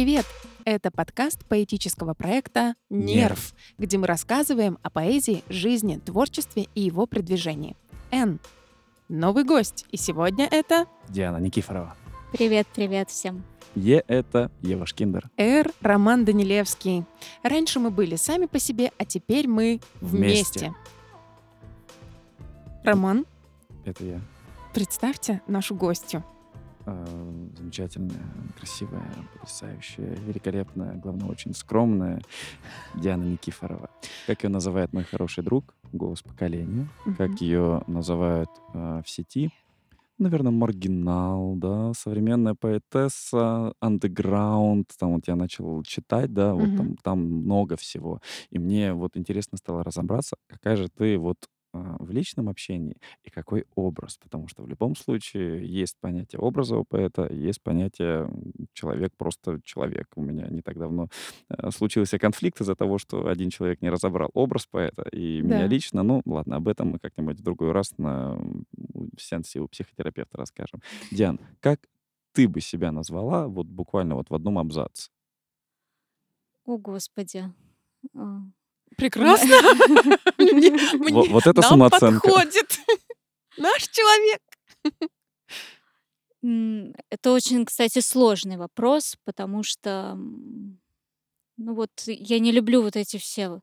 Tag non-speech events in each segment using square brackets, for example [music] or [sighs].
Привет! Это подкаст поэтического проекта «Нерв», где мы рассказываем о поэзии, жизни, творчестве и его продвижении. Н. Новый гость, и сегодня это Диана Никифорова. Привет, привет всем. Е — это Ева Шкиндер. Р. Роман Данилевский. Раньше мы были сами по себе, а теперь мы вместе. Вместе. Роман, Это я. представьте нашу гостью. Э, Замечательная, красивая, потрясающая, великолепная, главное, очень скромная Диана Никифорова. Как ее называет мой хороший друг, голос поколения, Мгм. как ее называют э, в сети. Наверное, маргинал, да, современная поэтесса, андеграунд, там вот я начал читать, да, вот Мгм. там, там много всего. И мне вот интересно стало разобраться, какая же ты вот а, в личном общении и какой образ, потому что в любом случае есть понятие образа у поэта, есть понятие человек просто человек. У меня не так давно э, случился конфликт из-за того, что один человек не разобрал образ поэта и меня Да. лично. Ну, ладно, об этом мы как-нибудь в другой раз на в сеансе у психотерапевта расскажем. Диан, как ты бы себя назвала вот буквально вот в одном абзаце? О, Господи. Прекрасно. [laughs] Вот это нам самооценка. подходит. [laughs] Наш человек. Это очень, кстати, сложный вопрос, потому что, ну вот, я не люблю вот эти все,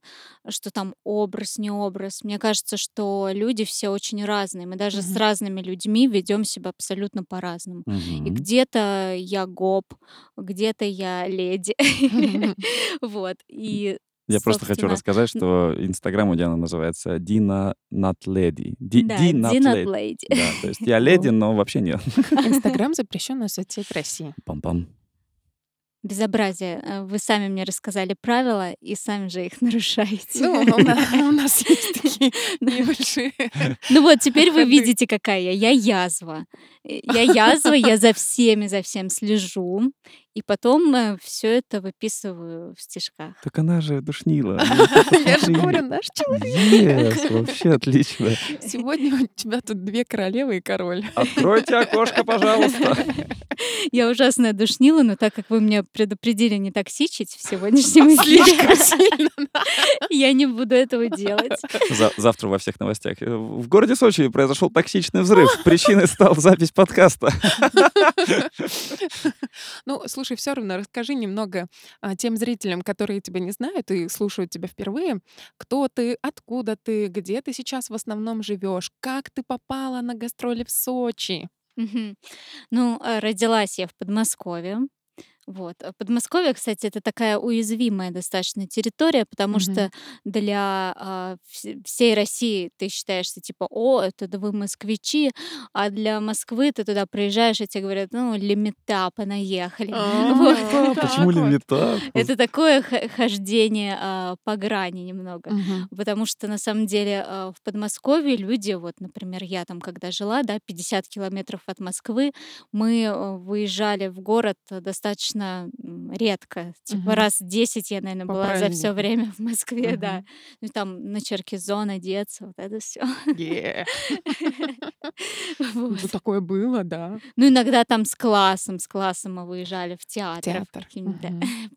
что там образ, не образ. Мне кажется, что люди все очень разные. Мы даже с Мгм. разными людьми ведем себя абсолютно по-разному. И Мгм. где-то я гоп, где-то я леди. [laughs] Вот. И, Я просто хочу рассказать, что Инстаграм у Дианы называется Дина Not Lady. Ди да, Ди Not Дина Lady. Да, то есть я леди, но вообще нет. Инстаграм запрещенная [laughs] соцсеть России. Пам-пам. Безобразие. Э, Вы сами мне рассказали правила и сами же их [laughs] нарушаете. Ну, у нас, у нас есть такие [laughs] небольшие. Ну вот, теперь вы видите, какая я. Я язва. Э, Я язва, я за всеми, за всем слежу. И потом все это выписываю в стишках. Так она же душнила. [laughs] Я же говорю, наш человек. Вообще отлично. Сегодня у тебя тут две королевы и король. Откройте окошко, пожалуйста. Я ужасная душнила, но так как вы меня предупредили не токсичить в сегодняшнем [laughs] эфире, [laughs] я не буду этого делать. За- завтра во всех новостях. Э, В городе Сочи произошел токсичный взрыв. Причиной стал запись подкаста. Ну, слушай, все равно расскажи немного а, тем зрителям, которые тебя не знают и слушают тебя впервые, кто ты, откуда ты, где ты сейчас в основном живешь, как ты попала на гастроли в Сочи. Ну, э, родилась я в Подмосковье. Вот. А Подмосковье, кстати, это такая уязвимая достаточно территория, потому Мгм. что для а, вс- всей России ты считаешься типа, о, это да вы москвичи, а для Москвы ты туда приезжаешь, и тебе говорят, ну, лимита, понаехали. [laughs] А, Почему лимита? Это такое хождение а, по грани немного. Потому что на самом деле а, в Подмосковье люди, вот, например, я там когда жила, да, 50 километров от Москвы, мы выезжали в город э, достаточно редко. Типа Мгм. раз 10 я, наверное, По была за все время в Москве, да. Мгм. Ну там на Черкизон одеться, вот это все. Е. [laughs] Ну, такое было, да. Ну иногда там с классом, с классом мы выезжали в театр. Театр. [laughs]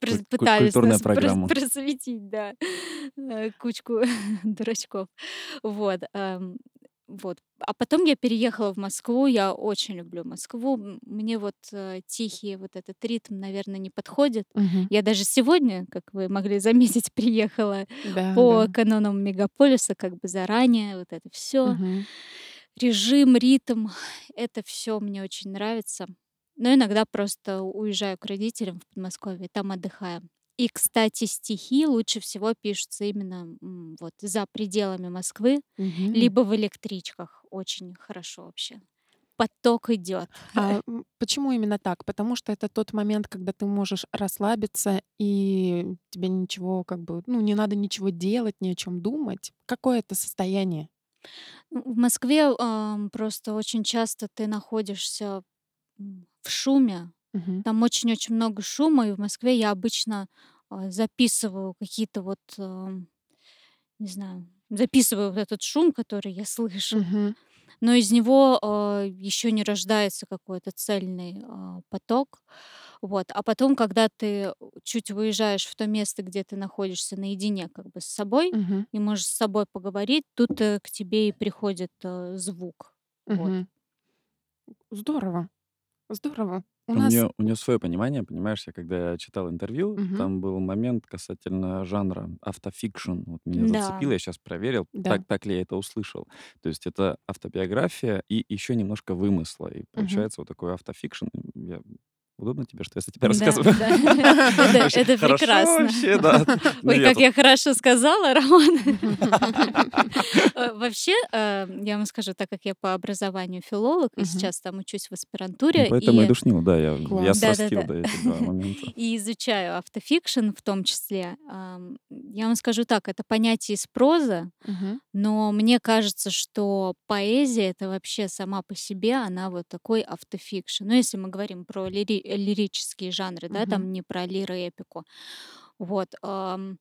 Прос- Пытались нас прос- просветить, да, э, кучку [laughs] дурачков. Вот. Вот. А потом я переехала в Москву. Я очень люблю Москву. Мне вот э, тихий вот этот ритм, наверное, не подходит. Мгм. Я даже сегодня, как вы могли [laughs] заметить, приехала Да, по да. канонам мегаполиса, как бы заранее. Вот это все. Мгм. Режим, ритм, это все мне очень нравится. Но иногда просто уезжаю к родителям в Подмосковье, там отдыхаем. И, кстати, стихи лучше всего пишутся именно м, вот за пределами Москвы, Мгм. либо в электричках. Очень хорошо вообще. Поток идет. А [laughs] м, почему именно так? Потому что это тот момент, когда ты можешь расслабиться, и тебе ничего, как бы, ну, не надо ничего делать, ни о чем думать. Какое это состояние? Ну, В Москве ам, просто очень часто ты находишься м, в шуме. Мгм. Там очень-очень много шума, и в Москве я обычно а, записываю какие-то вот, ам, не знаю, записываю вот этот шум, который я [laughs] слышу. Мгм. но из него э, еще не рождается какой-то цельный э, поток. Вот. А потом, когда ты чуть выезжаешь в то место, где ты находишься наедине как бы с собой Мгм. и можешь с собой поговорить, тут э, к тебе и приходит э, звук. Вот. Мгм. Здорово. Здорово. У нас нее, у нее свое понимание, понимаешь, я когда читал интервью, Мгм. там был момент касательно жанра автофикшн. Вот меня Да. зацепило, я сейчас проверил, Да. так, так ли я это услышал. То есть это автобиография и еще немножко вымысла. И получается вот такой автофикшн. Я... Удобно тебе, что я за тебя рассказываю? да. Это прекрасно. вообще, да. Ну, Ой, как я хорошо сказала, Роман. Э, Вообще, э, я вам скажу, так как я по образованию филолог, и сейчас там учусь в Ну, аспирантуре, Поэтому и душнил, да, я, срастил, да, эти два момента. [laughs] и изучаю автофикшн в том числе, я вам скажу так, это понятие из прозы, но мне кажется, что поэзия это вообще сама по себе, она вот такой автофикшн. Ну, если мы говорим про лири- лирические жанры, да, там не про лироэпику. Вот. ам,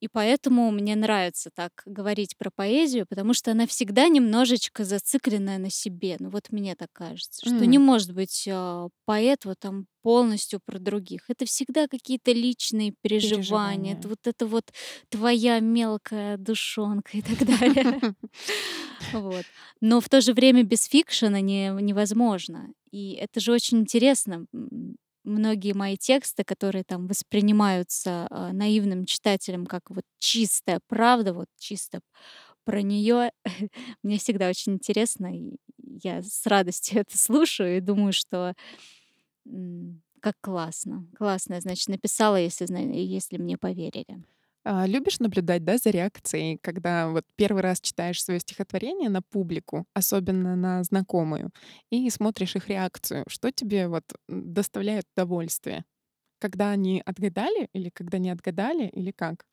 И поэтому мне нравится так говорить про поэзию, потому что она всегда немножечко зацикленная на себе. Ну вот мне так кажется, что не может быть а, поэт вот там полностью про других. Это всегда какие-то личные переживания. Это Переживания. вот это вот твоя мелкая душонка и так далее. [laughs] Вот. Но в то же время без фикшена не, невозможно. И это же очень интересно. Многие мои тексты, которые там воспринимаются а, наивным читателем как вот чистая правда, вот чисто про нее, [laughs] мне всегда очень интересно. И я с радостью [laughs] это слушаю и думаю, что как классно. Классно, значит, написала, если, если мне поверили. А, любишь наблюдать, да, за реакцией, когда вот первый раз читаешь свое стихотворение на публику, особенно на знакомую, и смотришь их реакцию? Что тебе вот доставляет удовольствие? Когда они отгадали или когда не отгадали, или как?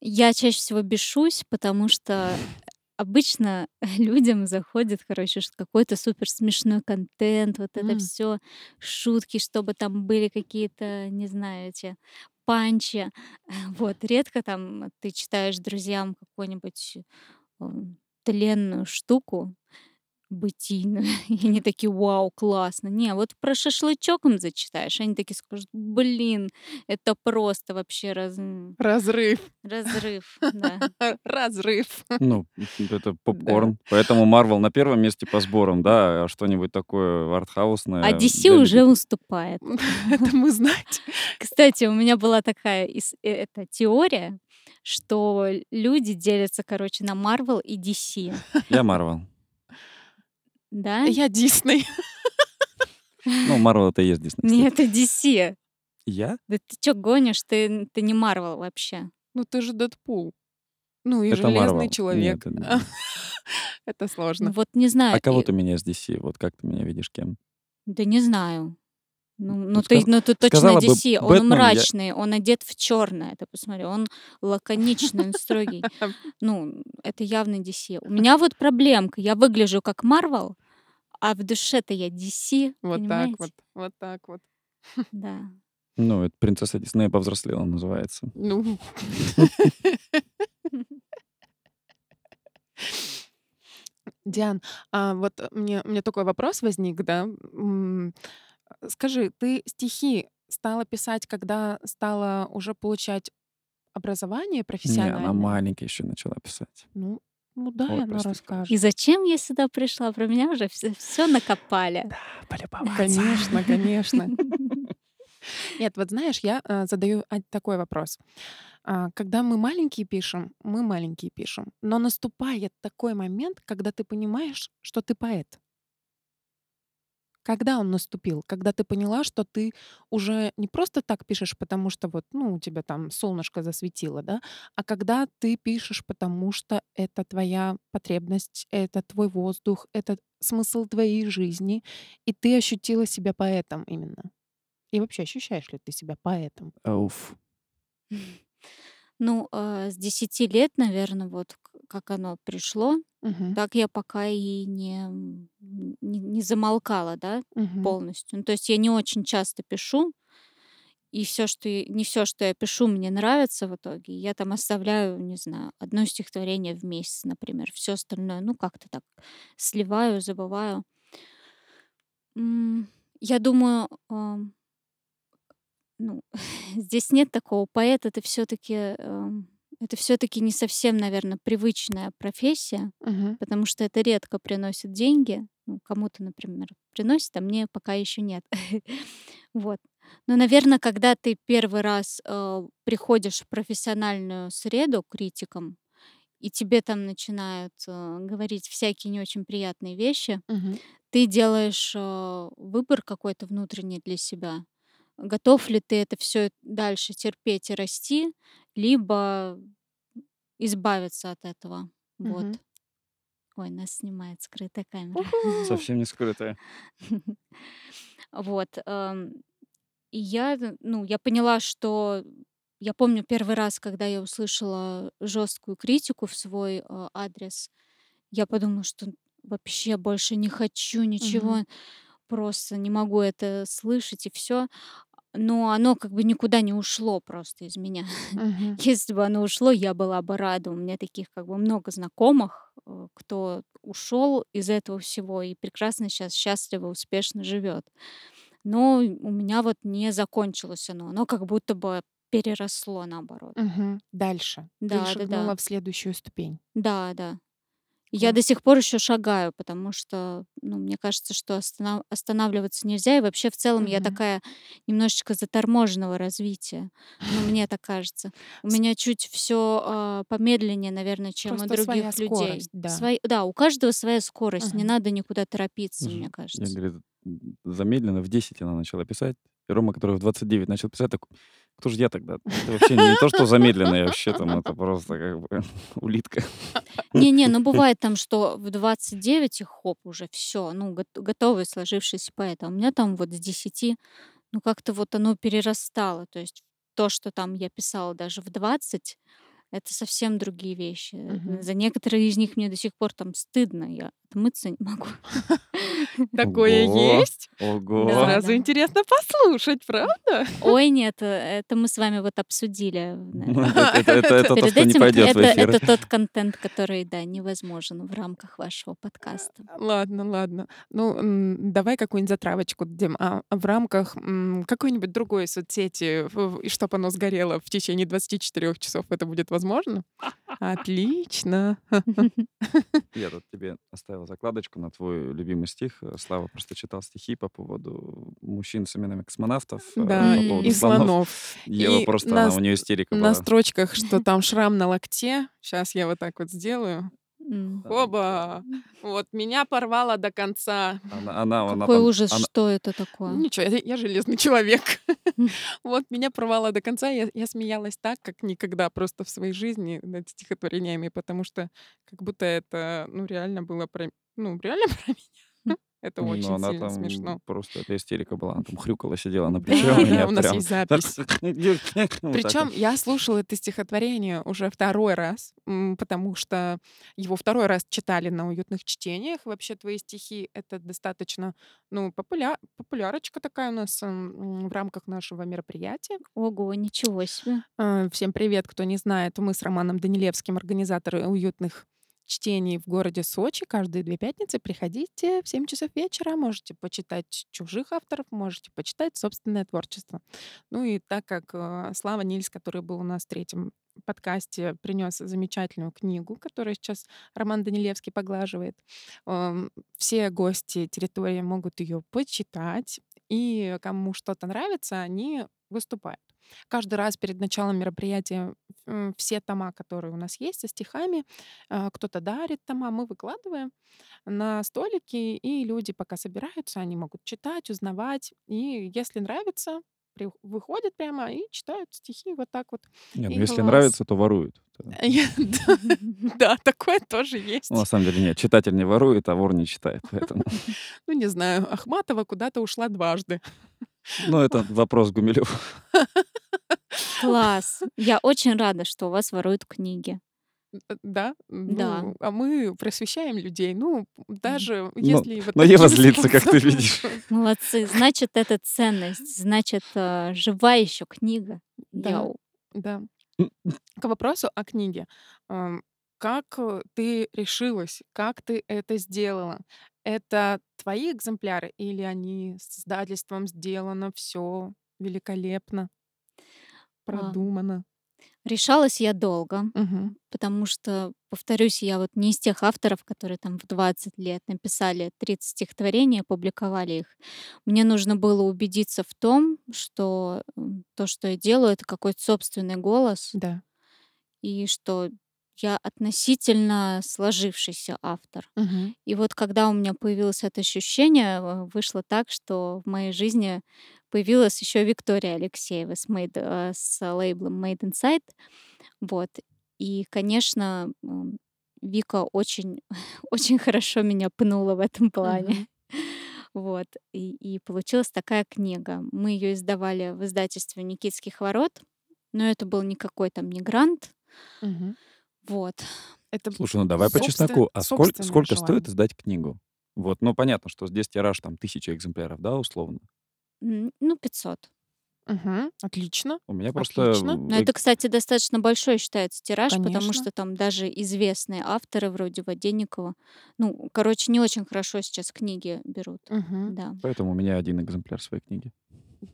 Я чаще всего бешусь, потому что обычно [laughs] людям заходит, короче, какой-то супер смешной контент, вот это М, все шутки, чтобы там были какие-то, не знаю, эти панчи. [laughs] Вот, редко там ты читаешь друзьям какую-нибудь м, тленную штуку, бытийную, [laughs] и они такие, вау, классно. Не, вот про шашлычок им зачитаешь, они такие скажут, блин, это просто вообще раз... Разрыв. разрыв, [laughs] да. Разрыв. Ну, это Да. попкорн. Поэтому Марвел на первом месте по сборам, да, а что-нибудь такое А артхаусное DC для уже уступает. [laughs] Это мы знаете. Кстати, у меня была такая э, это, теория, что люди делятся, короче, на Marvel и DC. Я Марвел. Да? Я Дисней. Ну, Марвел это и есть Дисней. Нет, это DC. Я? Да ты чё гонишь? Ты, ты не Marvel вообще. Ну ты же Дэдпул. Ну и Это Железный Марвел. человек. Нет, это- [laughs] Это сложно. вот не знаю. А кого и- ты меня с DC? Вот как ты меня видишь кем? Да не знаю. Ну, ну ты, ну ты точно сказала бы DC. Он Бэтмен, я- мрачный, он одет в черное. Ты посмотри, он лаконичный, он строгий. [laughs] Ну, это явно DC. У меня вот проблемка. Я выгляжу как Marvel, а в душе-то я DC. Вот так вот. Вот так вот. [laughs] Да. Ну, это принцесса Диснея повзрослела называется. Ну. [laughs] Диан, а вот мне, мне такой вопрос возник, да. Скажи, ты стихи стала писать, когда стала уже получать образование Не, она профессиональное? маленькая еще начала писать. Ну, ну да, Вот она просто И расскажет. зачем я сюда пришла? Про меня уже все, накопали. Полюбоваться. Конечно, конечно. [laughs] Нет, вот знаешь, я а, задаю такой вопрос. А, Когда мы маленькие пишем, мы маленькие пишем, но наступает такой момент, когда ты понимаешь, что ты поэт. Когда он наступил? Когда ты поняла, что ты уже не просто так пишешь, потому что вот, ну, у тебя там солнышко засветило, да, а когда ты пишешь, потому что это твоя потребность, это твой воздух, это смысл твоей жизни, и ты ощутила себя поэтом именно. И вообще, ощущаешь ли ты себя поэтом? Ауф. [laughs] Ну, а, с 10 лет, наверное, вот как оно пришло, Мгм. так я пока и не, м, не, не замолкала, да, Мгм. полностью. Ну, то есть я не очень часто пишу, и все, что я не все, что я пишу, мне нравится в итоге. Я там оставляю, не знаю, одно стихотворение в месяц, например. Все остальное, ну, как-то так сливаю, забываю. М, я думаю, ам, ну, [laughs] здесь нет такого. Поэт- это все таки это все таки не совсем, наверное, привычная профессия, Мгм. потому что это редко приносит деньги. Ну, кому-то, например, приносит, а мне пока еще нет. [laughs] Вот. Но, наверное, когда ты первый раз, э, приходишь в профессиональную среду критиком, и тебе там начинают, э, говорить всякие не очень приятные вещи, Мгм. ты делаешь, э, выбор какой-то внутренний для себя. Готов ли ты это все дальше терпеть и расти, либо избавиться от этого. Вот. Мгм. Ой, нас снимает скрытая камера. Уху! Совсем не скрытая. Вот. ам, И я, н- ну, я поняла, что я помню первый раз, когда я услышала жесткую критику в свой э, адрес, я подумала, что вообще больше не хочу ничего, просто не могу это слышать и все. Но оно как бы никуда не ушло просто из меня. [laughs] Мгм. Если бы оно ушло, я была бы рада. У меня таких как бы много знакомых, э, кто ушел из этого всего и прекрасно сейчас счастливо, успешно живет. Но у меня вот не закончилось оно. Оно как будто бы переросло наоборот. Мгм. Дальше. Да, да, шагнула да. в следующую ступень. Да, да. Я до сих пор еще шагаю, потому что, ну, мне кажется, что останов- останавливаться нельзя. И вообще в целом я Мгм. такая немножечко заторможенного развития. Ну, [laughs] мне так кажется. У меня чуть все помедленнее, наверное, чем у Просто своя других людей. скорость, да. Свой- да, у каждого своя скорость. Не Мгм. надо никуда торопиться, Ж- мне Я, кажется. говорит, м, замедленно в 10 она начала писать. И Рома, который в 29 начал писать, такой, кто же я тогда? Это вообще не то, что замедленно, я вообще там, это просто как бы [laughs] улитка. Не-не, ну бывает там, что в 29 и хоп, уже все, ну, гот- готовый сложившийся поэт. А у меня там вот с 10, ну, как-то вот оно перерастало. То есть то, что там я писала даже в 20, это совсем другие вещи. Мгм. За некоторые из них мне до сих пор там стыдно, я отмыться не могу. [laughs] Такое Ого, есть? ого. Да, Сразу да. интересно послушать, правда? Ой, нет, э, это мы с вами вот обсудили. [laughs] Ну, наверное. Это, то, Перед что не этим пойдет в эфир. это тот контент, который, да, невозможен в рамках вашего подкаста. Ладно, ладно. Ну, давай какую-нибудь затравочку дадим. А в рамках какой-нибудь другой соцсети, чтобы оно сгорело в течение 24 часов, это будет возможно? Отлично. [laughs] Я тут тебе оставил закладочку на твой любимый стих. Э, Слава просто читал стихи по поводу мужчин с именами космонавтов, э, Да, по поводу и слонов. слонов. Ева И просто, на она, у нее истерика На была. строчках, что [laughs] там шрам на локте. Сейчас я вот так вот сделаю. Да, Оба! Вот меня порвало до конца. Она, она, она Какой там, ужас, она- что это такое? Ничего, я, я железный человек. [laughs] Вот меня порвало до конца. Я, я смеялась так, как никогда просто в своей жизни над стихотворениями, потому что как будто это, ну, реально было про... Ну, реально [laughs] про меня. Это ну, очень она сильно там смешно. просто, это истерика была. Она там [laughs] хрюкала, сидела на плече у да, меня у нас есть [laughs] запись. [laughs] Причем я слушала это стихотворение уже второй раз, потому что его второй раз читали на уютных чтениях. Вообще твои стихи — это достаточно, ну, популя... популярочка такая у нас в рамках нашего мероприятия. Ого, ничего себе. А, Всем привет, кто не знает. Мы с Романом Данилевским, организаторы уютных чтений в городе Сочи. Каждые две пятницы приходите в 7 часов вечера. Можете почитать чужих авторов, можете почитать собственное творчество. Ну и так как э, Слава Нильс, который был у нас в третьем подкасте, принес замечательную книгу, которую сейчас Роман Данилевский поглаживает, эм, все гости территории могут ее почитать, и кому что-то нравится, они выступают. Каждый раз перед началом мероприятия все тома, которые у нас есть со стихами, а, кто-то дарит тома, мы выкладываем на столики, и люди пока собираются, они могут читать, узнавать, и если нравится, при- выходят прямо и читают стихи вот так вот. Не, ну если класс. нравится, то воруют. Я- [laughs] Да, такое тоже [laughs] есть. Ну, на самом деле нет, читатель не ворует, а вор не читает. [laughs] Ну, не знаю, Ахматова куда-то ушла дважды. Ну, это вопрос Гумилев. Класс. Я очень рада, что у вас воруют книги. Э, да? Да. Ну, а мы просвещаем людей. Ну, даже Но если вот но Ева злится, как ты видишь. [laughs] Молодцы. Значит, это ценность. Значит, э, жива еще книга. Да, Йоу. да. К вопросу о книге. Как, э, ты решилась? Как ты это сделала? Это твои экземпляры или они с издательством сделано всё великолепно А. продумано? Решалась я долго, Мгм. потому что, повторюсь, я вот не из тех авторов, которые там в 20 лет написали 30 стихотворений, опубликовали их. Мне нужно было убедиться в том, что, то, что я делаю- это какой-то собственный голос Да. и что я относительно сложившийся автор. Мгм. И вот когда у меня появилось это ощущение, э, вышло так, что в моей жизни появилась еще Виктория Алексеева с Made э, с лейблом Made Inside. Вот. И, конечно, м, Вика очень [laughs] очень хорошо меня пнула в этом плане. Мгм. [laughs] Вот. И и получилась такая книга. Мы ее издавали в издательстве "Никитских ворот", но это был никакой там не грант. Мгм. Вот. Это Слушай, ну давай по чесноку. А сколь собственное сколько стоит издать книгу? Вот, ну, понятно, что здесь тираж там 1000 экземпляров, да, условно? Ну, 500. Мгм. Отлично, У меня просто, отлично. Но это, кстати, достаточно большой считается тираж, потому Конечно. что там даже известные авторы вроде Воденникова ну, короче, не очень хорошо сейчас книги берут. Мгм. Да. Поэтому у меня 1 экземпляр своей книги.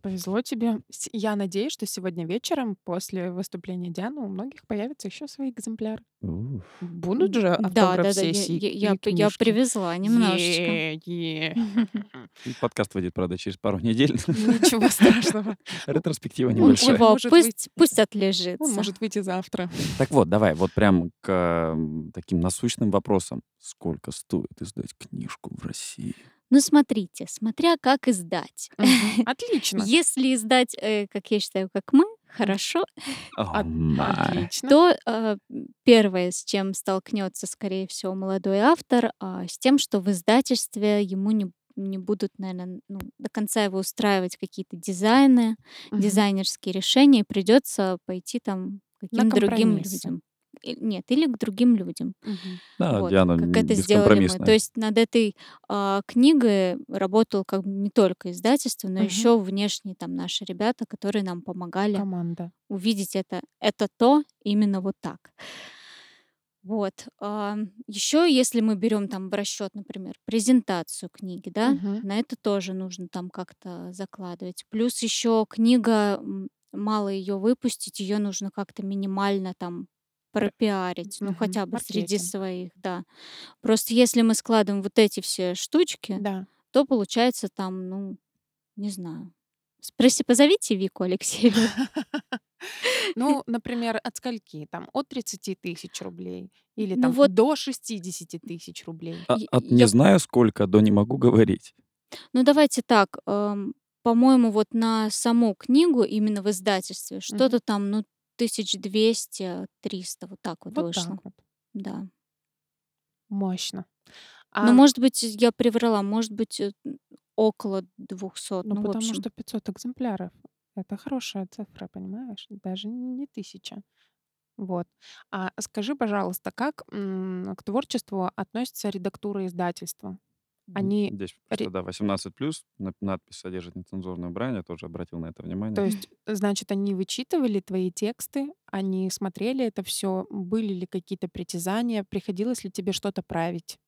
Повезло тебе. Я надеюсь, что сегодня вечером после выступления Дианы у многих появятся еще свои экземпляры. Уф. Будут же я автограф-сессии я я и п я книжки? привезла немножечко. Е е. [laughs] И подкаст выйдет, правда, через пару недель. Ничего [laughs] страшного. Ретроспектива Он небольшая. он Ничего, может пусть выйти пусть он отлежится. может выйти завтра. Так вот, давай вот прям к, таким насущным вопросам. Сколько стоит издать книжку в России? Ну, смотрите, смотря как издать. [laughs] Отлично. Если издать, э, как я считаю, как мы, хорошо, отлично. то, э, первое, с чем столкнется, скорее всего, молодой автор, а, с тем, что в издательстве ему не не будут, наверно, ну, до конца его устраивать какие-то дизайны, Мгм. дизайнерские решения, и придется пойти там каким-то другим людям. Нет, или к другим людям. Мгм. Да, Вот. Диана Как это сделали мы. То есть над этой, а, книгой работал как бы не только издательство, но Мгм. еще внешние там наши ребята, которые нам помогали Команда. увидеть это это то именно вот так. Вот. Ам, еще, если мы берем там в расчет, например, презентацию книги, да, Мгм. на это тоже нужно там как-то закладывать. Плюс еще книга, мало ее выпустить, ее нужно как-то минимально там пропиарить, ну, Мгм. хотя бы среди Маркетинг. своих, да. Просто если мы складываем вот эти все штучки, Да. то получается там, ну, не знаю. Спроси позовите Вику Алексееву. [laughs] Ну, например, от скольки там? От 30 тысяч рублей или Ну там вот до 60 тысяч рублей? А я от не знаю сколько до не могу говорить. Ну, давайте так, по-моему, вот на саму книгу именно в издательстве что-то там, ну, 1200-300, вот так вот Вот вышло. так вот. Да. Мощно. Ну, А может быть, я приврала, может быть, э, около 200. Ну, Ну, потому общем. что 500 экземпляров- это хорошая цифра, понимаешь? Даже не 1000. Вот. А скажи, пожалуйста, как, к творчеству относится редактура издательства? Они здесь просто, да, 18+, нап надпись содержит нецензурное брань, тоже обратил на это То внимание. есть, значит, они вычитывали твои тексты, они смотрели это всё, были ли какие-то притязания, приходилось ли тебе что-то править?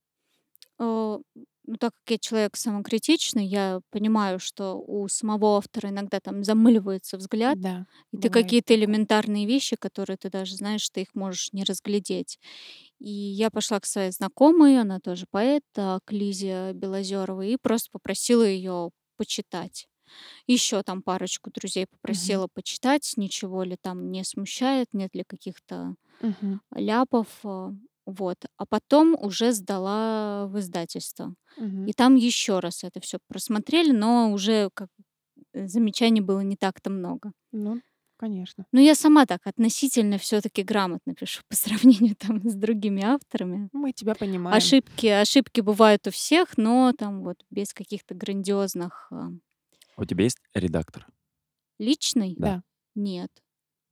Э, ну, так как я человек самокритичный, я понимаю, что у самого автора иногда там замыливается взгляд, Да, и ты бывает какие-то такое. элементарные вещи, которые ты даже знаешь, ты их можешь не разглядеть. И я пошла к своей знакомой, она тоже поэт, а, к Лизе Белозеровой, и просто попросила ее почитать. Еще там парочку друзей попросила почитать, ничего ли там не смущает, нет ли каких-то Мгм. ляпов. А, вот. А потом уже сдала в издательство. Мгм. И там еще раз это всё просмотрели, но уже как замечаний было не так-то много. Ну, конечно. Но я сама так относительно всё-таки грамотно пишу по [laughs] сравнению там с другими авторами. Мы тебя понимаем. Ошибки ошибки бывают у всех, но там вот без каких-то грандиозных, а А у тебя есть редактор? Личный? Да. Нет.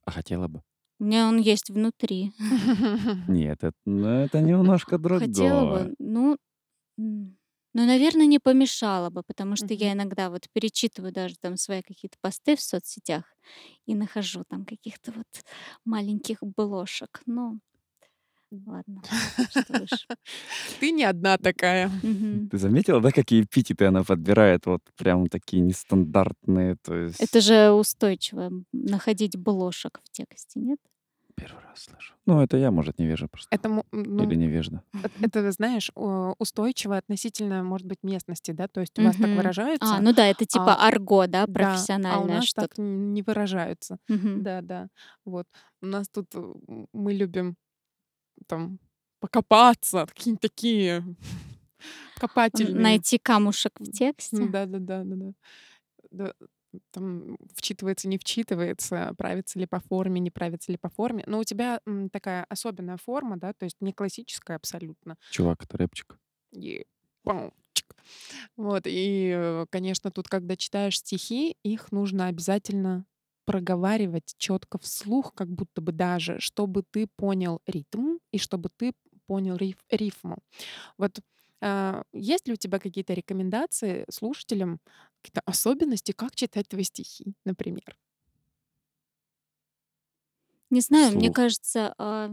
А хотела бы? У меня он есть внутри. [laughs] Нет, эт ну, это немножко [laughs] Хотела другое. бы, ну, м, ну, наверно, не помешало бы, потому что я Мгм. иногда вот перечитываю даже там свои какие-то посты в соцсетях и нахожу там каких-то вот маленьких блошек. Ну, ладно, что уж. [laughs] Ты не одна такая. Мгм. Ты заметила, да, какие эпитеты она подбирает? Вот прям такие нестандартные, то Это есть же устойчиво, м, находить блошек в тексте, нет? Первый раз слышу. Ну, это я, может, невежа просто. Это, м, Или ну, невежда. эт это, знаешь, устойчиво относительно, может быть, местности, да? То есть у вас так Мгм. А, выражаются, ну да, это типа а арго, да, Да, а у профессиональное нас что-то. так не выражаются. Мгм. Да-да. Вот. У нас тут, э, мы любим там покопаться, какие-нибудь такие копательные. найти камушек в тексте? да-да-да, да-да. Да, там вчитывается, не вчитывается, правится ли по форме, не правится ли по форме. Но у тебя, м, такая особенная форма, да, то есть не классическая абсолютно. Чувак, это рэпчик. И чик. Вот, и, э, конечно, тут, когда читаешь стихи, их нужно обязательно проговаривать чётко вслух, как будто бы даже, чтобы ты понял ритм и чтобы ты понял риф рифму. Вот, есть ли у тебя какие-то рекомендации слушателям, какие-то особенности, как читать твои стихи, например? Не знаю, мне кажется, а,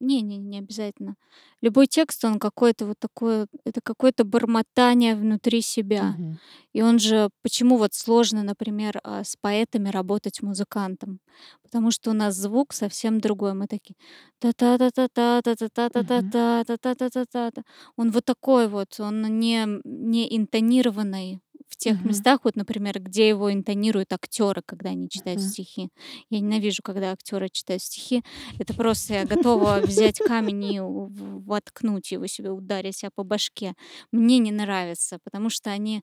не не не обязательно. Любой текст, он какой-то вот такой, это какое-то бормотание внутри себя. Мгм. И он же почему вот сложно, например, а, с поэтами работать музыкантам? Потому что у нас звук совсем другой. Мы такие: та-та-та-та-та, Мгм. та-та-та-та-та, та-та-та-та-та. Он вот такой вот, он не не интонированный в тех Мгм. местах, вот, например, где его интонируют актёры, когда они читают Мгм. стихи. Я ненавижу, когда актёры читают стихи. Это просто я готова взять камень и воткнуть его себе, ударить ся по башке. Мне не нравится, потому что они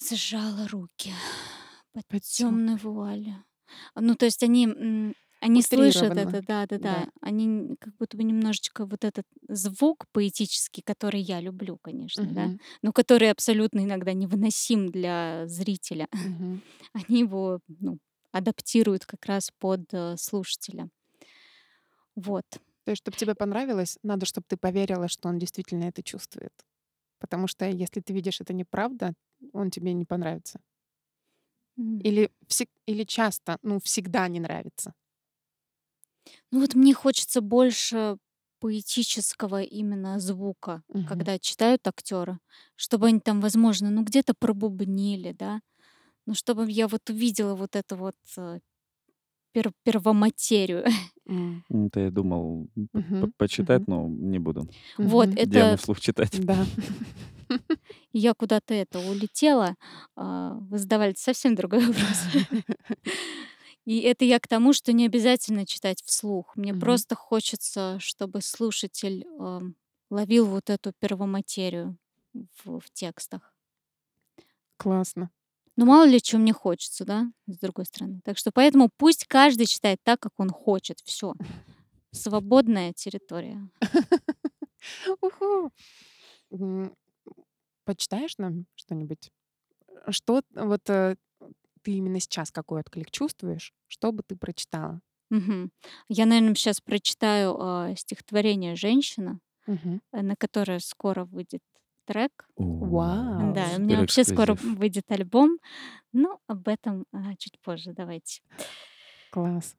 сжала руки под Под тёмной вуалью. Ну, то есть они, они слышат Утрированно, это, да. да-да-да. Они н как будто бы немножечко вот этот звук поэтический, который я люблю, конечно, да, Мгм. но который абсолютно иногда невыносим для зрителя. Мгм. [laughs] Они его, ну, адаптируют как раз под, э, слушателя. Вот. То есть, чтоб тебе понравилось, надо, чтоб ты поверила, что он действительно это чувствует. Потому что если ты видишь, это неправда, он тебе не понравится. М. Или всег или часто, ну, всегда не нравится? Ну, вот мне хочется больше поэтического именно звука, Мгм. когда читают актёры, чтобы они там, возможно, ну, где-то пробубнили, да. Ну, чтобы я вот увидела вот эту вот, э, пер первоматерию. М, это я думал, м, п п Мгм. почитать, Мгм. но не буду. Вот Мгм. Диану это вслух читать. Да. [laughs] [laughs] Я куда-то это улетела. А, вы задавали совсем другой [laughs] вопрос. И это я к тому, что не обязательно читать вслух. Мне Мгм. просто хочется, чтобы слушатель, ам, ловил вот эту первоматерию в в текстах. Классно. Ну, мало ли чё мне хочется, да, с другой стороны. Так что поэтому пусть каждый читает так, как он хочет. Всё. Свободная территория. Почитаешь нам что-нибудь? Э, что вот, э, ты именно сейчас какой отклик чувствуешь? Что бы ты прочитала? Мгм. Я, наверно, щас прочитаю, а, стихотворение "Женщина", э, на которое скоро выйдет трек. Да, Вау! и у меня вообще скоро выйдет альбом, но об этом, а, чуть позже. Давайте. Класс.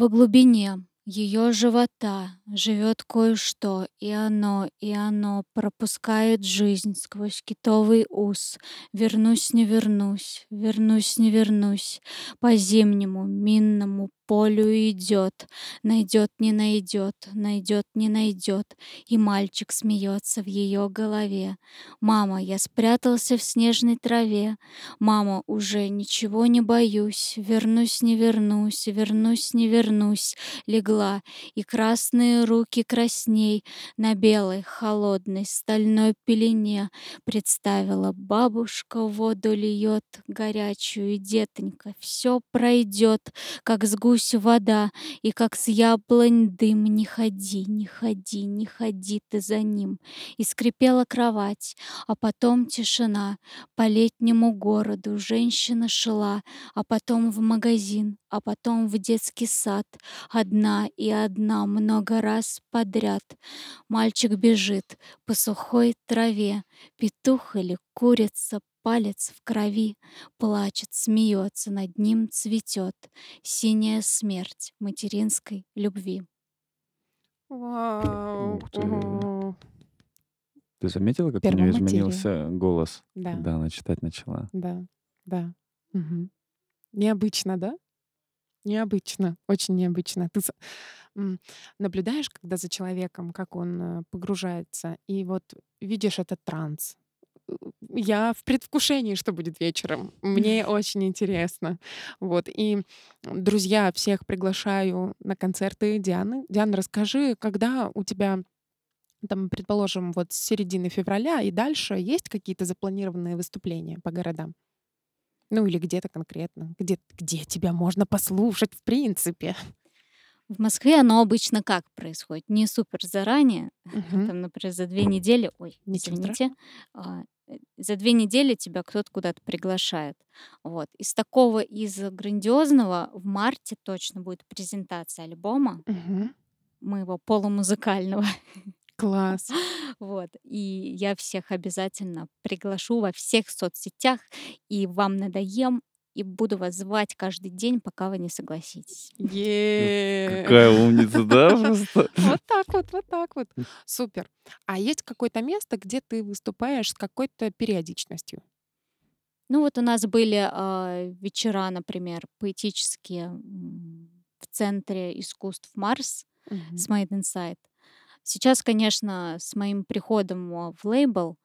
Во глубине её живота живёт кое-что, и оно и оно пропускает жизнь сквозь китовый ус. Вернусь, не вернусь, вернусь, не вернусь, по зимнему минному полю идёт, найдёт, не найдёт, найдёт, не найдёт, и мальчик смеётся в её голове. Мама, я спрятался в снежной траве. Мама, уже ничего не боюсь. Вернусь, не вернусь, вернусь, не вернусь. Легла легла, и красные руки красней на белой холодной стальной пелене представила бабушка воду льет горячую, и детонька все пройдет, как с гуся вода, и как с яблонь дым. Не ходи, не ходи, не ходи ты за ним. И скрипела кровать, а потом тишина. По летнему городу женщина шла, а потом в магазин, а потом в детский сад. Одна и одна много раз подряд. Мальчик бежит по сухой траве. Петух или курица, палец в крови. Плачет, смеется, над ним цветет. Синяя смерть материнской любви. Вау! Ух ты. Заметила, как у нее изменился голос, Да, когда она читать начала? да, да. Мгм. Необычно, да? Необычно, очень необычно. Ты наблюдаешь, когда за человеком, как он э, погружается, и вот видишь этот транс. Э, Я в предвкушении, что будет вечером. Мне очень интересно. Вот. И, друзья, всех приглашаю на концерты Дианы. Диана, расскажи, когда у тебя, там, предположим, вот с середины февраля и дальше есть какие-то запланированные выступления по городам? Ну или где-то конкретно? Где, где тебя можно послушать, в принципе? В Москве оно обычно как происходит? Не супер заранее, [laughs] Мгм. там, например, за две недели, ой, Ничего извините, а, э, за две недели тебя кто-то куда-то приглашает. Вот. Из такого, из грандиозного в марте точно будет презентация альбома Мгм. моего полумузыкального. [laughs] Класс. [gasps] Вот. И я всех обязательно приглашу во всех соцсетях, и вам надоем, и буду вас звать каждый день, пока вы не согласитесь. Какая умница, да? [laughs] Вот так вот, вот так вот. Супер. А есть какое-то место, где ты выступаешь с какой-то периодичностью? Ну вот у нас были а, вечера, например, поэтические в Центре искусств Марс с Made Inside. Сейчас, конечно, с моим приходом а, в лейбл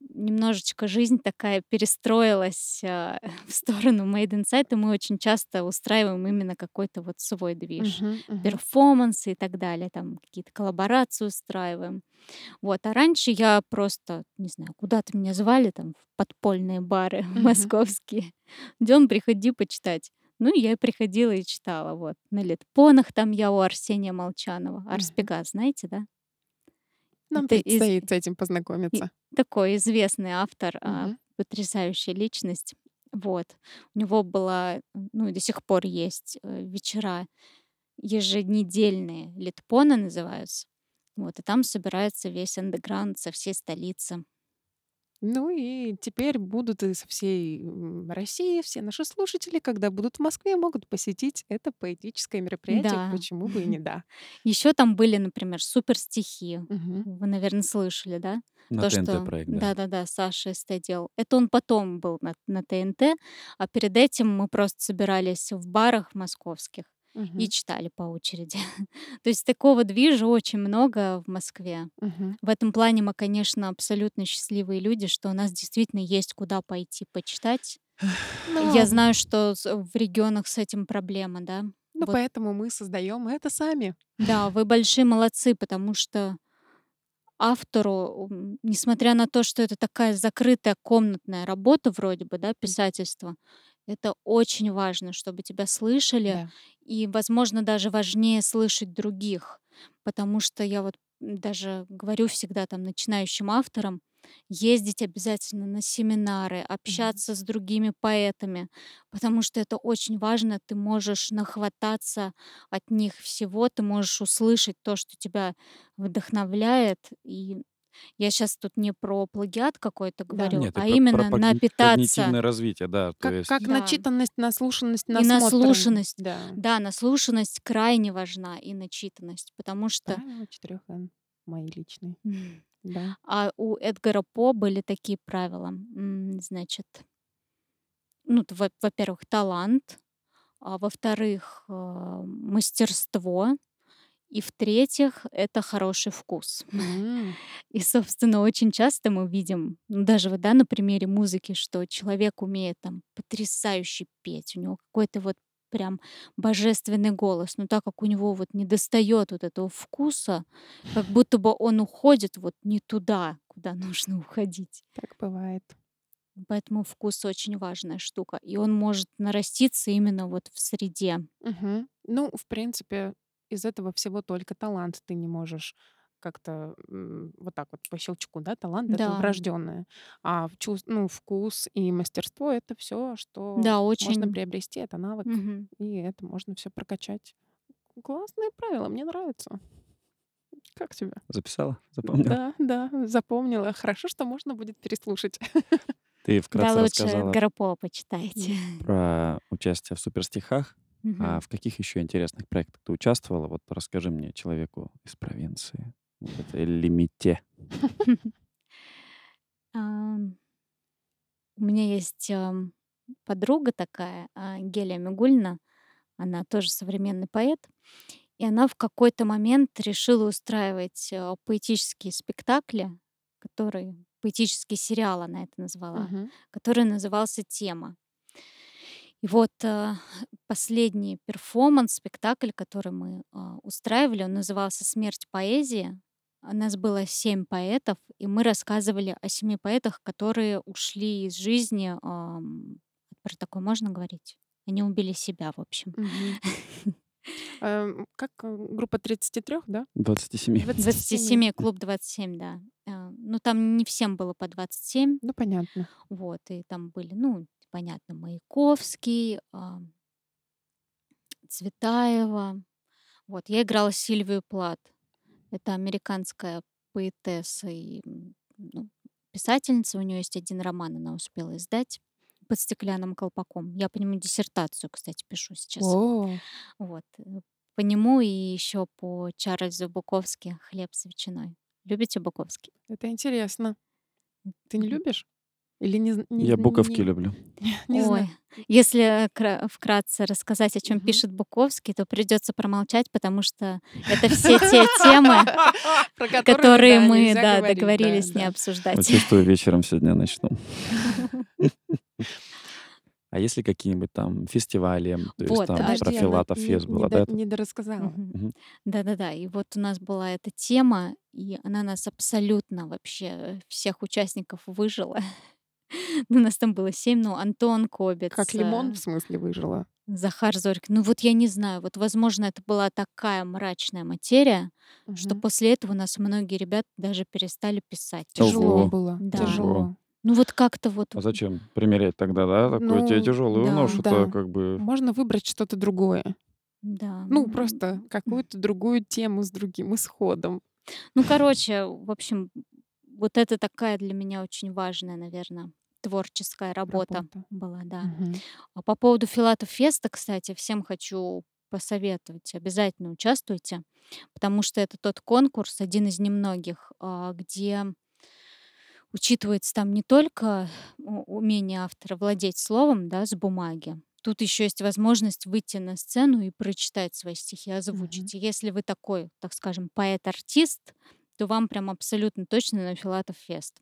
немножечко жизнь такая перестроилась а, [laughs] в сторону Made Inside, и мы очень часто устраиваем именно какой-то вот свой движ. Мгм, мгм. перформансы и так далее, там какие-то коллаборации устраиваем. Вот. А раньше я просто, не знаю, куда-то меня звали, там, в подпольные бары [laughs] Мгм. московские. Дем, приходи почитать. Ну, я и приходила и читала. Вот. На летпонах там я у Арсения Молчанова. Арс Мгм. Пегас, знаете, да? Нам Это из- предстоит с этим познакомиться. такой известный автор, Мгм. потрясающая личность. Вот. У него была, ну до сих пор есть э, вечера еженедельные, литпоны называются. Вот, и там собирается весь андеграунд со всей столицы. Ну и теперь будут и со всей м, России, все наши слушатели, когда будут в Москве, могут посетить это поэтическое мероприятие. Да. Почему бы и не [laughs] да. Еще там были, например, супер стихи. Мгм. Вы, наверное, слышали, да? На То, ТНТ что проект, да. да-да-да, Саша СТ делал. Это он потом был на, на ТНТ, а перед этим мы просто собирались в барах московских и читали по очереди. [laughs] То есть такого движа очень много в Москве. В этом плане мы, конечно, абсолютно счастливые люди, что у нас действительно есть куда пойти почитать. [sighs] Я знаю, что в регионах с этим проблема, да. ну, Вот. поэтому мы создаем это сами. Да, вы большие молодцы, потому что автору, несмотря на то, что это такая закрытая комнатная работа вроде бы, да, писательство, это очень важно, чтобы тебя слышали, Да. и, возможно, даже важнее слышать других, потому что я вот даже говорю всегда там начинающим авторам, ездить обязательно на семинары, общаться с другими поэтами, потому что это очень важно, ты можешь нахвататься от них всего, ты можешь услышать то, что тебя вдохновляет, и я сейчас тут не про плагиат какой-то Да. говорю, Нет, а про, про именно когни- напитаться. когнитивное развитие, да, то Как, есть... как Да. начитанность, наслушанность, И наслушанность. Да. Да, наслушанность крайне важна, и начитанность, потому что Правило 4 Н. Мои личные. м, Да. а у Эдгара По были такие правила. Значит, ну, во-первых, талант, а во-вторых, а, мастерство, и в-третьих, это хороший вкус. М. [laughs] И, собственно, очень часто мы видим, ну, даже вот, да, на примере музыки, что человек умеет там потрясающе петь, у него какой-то вот прям божественный голос. Но так как у него вот недостает вот этого вкуса, как [laughs] будто бы он уходит вот не туда, куда [laughs] нужно уходить. Так бывает. Поэтому вкус очень важная штука. И он может нараститься именно вот в среде. Мгм. Ну, в принципе, из этого всего только талант ты не можешь как-то вот так вот по щелчку, да, талант это Да, врожденное, а в чувс- ну, вкус и мастерство это все, что да, можно очень. приобрести, это навык, Мгм. и это можно все прокачать. Классные правила, мне нравится. Как тебе? Записала? Запомнила? Да, да, запомнила. Хорошо, что можно будет переслушать. Ты Да, вкратце лучше рассказала Гарпо почитайте. Про участие в суперстихах. А Мгм. в каких еще интересных проектах ты участвовала? Вот расскажи мне, человеку из провинции, вот этой лимите. [laughs] Ам, У меня есть ам, подруга такая, а, Гелия Мигульна. Она тоже современный поэт. И она в какой-то момент решила устраивать а, поэтические спектакли, которые поэтический сериал она это назвала, Мгм. который назывался «Тема». И вот а, последний перформанс, спектакль, который мы а, устраивали, он назывался «Смерть поэзии». У нас было семь поэтов, и мы рассказывали о семи поэтах, которые ушли из жизни. ам, Про такое можно говорить? Они убили себя, в общем. [laughs] Эм, Как э, группа 33, да? 27. 27. 27, клуб 27, да. А, Ну, там не всем было по 27, Ну, понятно. вот, и там были, ну, понятно, Маяковский, а, Цветаева. Вот, я играла Сильвию Плат. Это американская поэтесса и ну, писательница. У нее есть один роман, она успела издать под стеклянным колпаком. Я по нему диссертацию, кстати, пишу сейчас. О, Вот. э, По нему и еще по Чарльзу Буковски «Хлеб с ветчиной». Любите Буковский? это интересно. Ты не любишь? Или не, не, Я буковки не, люблю. [laughs] не знаю? Ой, если кра- вкратце рассказать, о чем Мгм. пишет Буковский, то придется промолчать, потому что это [laughs] все те темы, Про которые, мы договорились не да. обсуждать. Чувствую, вечером сегодня начну. [laughs] А есть ли какие-нибудь там фестивали, то есть Вот, там а про Подожди, она Филатов не, фест до- да? не дорассказала. Мгм. Да-да-да. И вот у нас была эта тема, и она нас абсолютно вообще э, всех участников выжила. [laughs] Ну, нас там было семь, ну, Антон Кобец, Как лимон, э, в смысле, выжила. Захар Зорик. Ну вот я не знаю, вот возможно это была такая мрачная материя, что Мгм. после этого у нас многие ребята даже перестали писать. Тяжело Ого. было. Да. Тяжело. Ну вот как-то вот, А зачем примерять тогда, да, такую тебе Ну, тяжелую да, ношу-то, да. как бы... Можно выбрать что-то другое. да. Ну, м, просто какую-то другую тему с другим исходом. Ну, короче, в общем, вот это такая для меня очень важная, наверное, творческая работа Работа. была, да. А по поводу Филатов Феста, кстати, всем хочу посоветовать, обязательно участвуйте, потому что это тот конкурс, один из немногих, а, где учитывается там не только умение автора владеть словом, да, с бумаги. Тут еще есть возможность выйти на сцену и прочитать свои стихи, озвучить. И если вы такой, так скажем, поэт-артист, то вам прям абсолютно точно на Филатов фест.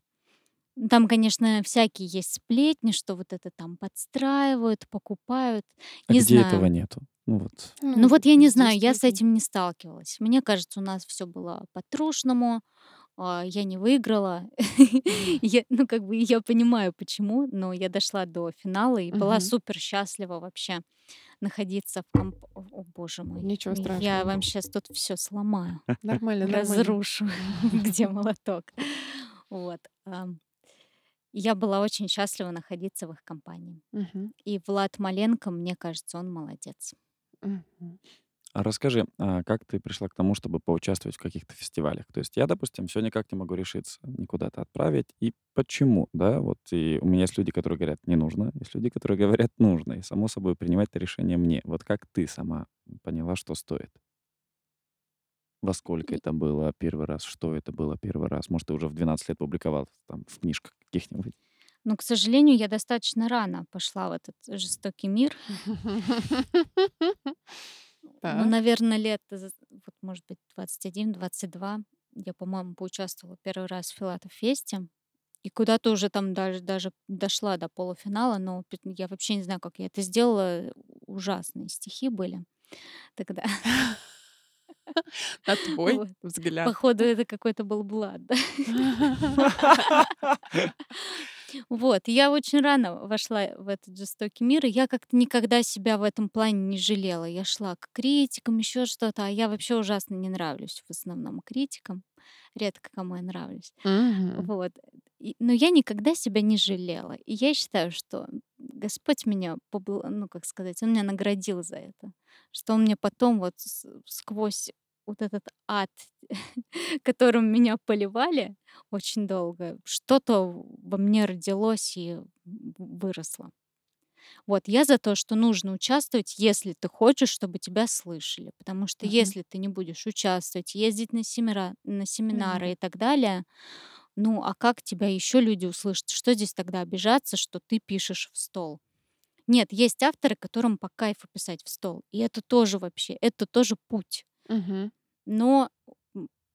Ну, Там, конечно, всякие есть сплетни, что вот это там подстраивают, покупают. А Не где этого нету? Ну вот. Ну вот я не знаю, я с этим не сталкивалась. Мне кажется, у нас все было по-трушному, а, я не выиграла. [laughs] Я, ну, как бы я понимаю, почему, но я дошла до финала и была супер счастлива вообще находиться в комп... О, боже мой. Ничего Я страшного. вам сейчас тут все сломаю, [laughs] [laughs] Нормально, разрушу, [laughs] где молоток. Вот. Я была очень счастлива находиться в их компании. И Влад Маленко, мне кажется, он молодец. А расскажи, а как ты пришла к тому, чтобы поучаствовать в каких-то фестивалях? То есть я, допустим, все никак не могу решиться никуда-то отправить. И почему, да? Вот и у меня есть люди, которые говорят, не нужно, есть люди, которые [laughs] говорят, нужно. И, само собой, принимать это решение мне. Вот как ты сама поняла, что стоит? Во сколько это было первый раз? Что это было первый раз? Может, ты уже в 12 лет публиковал там в книжках каких-нибудь? Но, к сожалению, я достаточно рано пошла в этот жестокий мир. [laughs] [laughs] Ну, Так. наверное, лет, вот, может быть, 21-22. Я, по-моему, поучаствовала первый раз в Филатов Фесте. И куда-то уже там даже, даже дошла до полуфинала, но я вообще не знаю, как я это сделала. ужасные стихи были тогда. [laughs] [laughs] На твой Вот. взгляд. Походу, это какой-то был блат, да. [laughs] Вот. Я очень рано вошла в этот жестокий мир, и я как-то никогда себя в этом плане не жалела. Я шла к критикам, еще что-то, а я вообще ужасно не нравлюсь в основном критикам. Редко кому я нравлюсь. Мгм. Вот. И- но я никогда себя не жалела. И я считаю, что Господь меня, побл- ну, как сказать, Он меня наградил за это. Что Он мне потом вот сквозь вот этот ад, [laughs] которым меня поливали очень долго, что-то во мне родилось и выросло. Вот, я за то, что нужно участвовать, если ты хочешь, чтобы тебя слышали. Потому что Мгм. если ты не будешь участвовать, ездить на, семира- на семинары Мгм. и так далее, ну а как тебя еще люди услышат? Что здесь тогда обижаться, что ты пишешь в стол? Нет, есть авторы, которым по кайфу писать в стол. И это тоже вообще, это тоже путь. Мгм. Но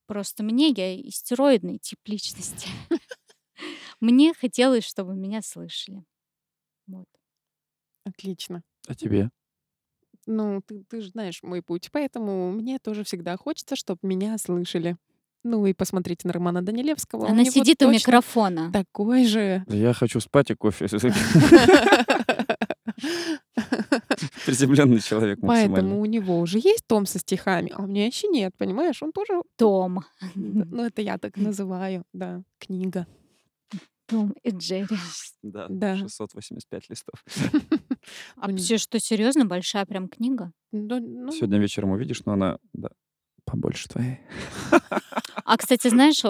просто мне, я истероидный тип личности. [laughs] Мне хотелось, чтобы меня слышали. Вот. Отлично. А тебе? Ну, ты, ты же знаешь мой путь, поэтому мне тоже всегда хочется, чтобы меня слышали. Ну и посмотрите на Романа Данилевского. у Она него сидит у микрофона. Такой же. Я хочу спать и кофе. [laughs] Приземленный человек Поэтому максимально. у него уже есть том со стихами, а у меня еще нет, понимаешь? Он тоже, Том. ну это я так называю, да, книга. Том и Джерри. Да, Да. 685 листов. А все, что серьезно, большая прям книга. Ну, Сегодня вечером увидишь, но она да, побольше твоей. А, кстати, знаешь,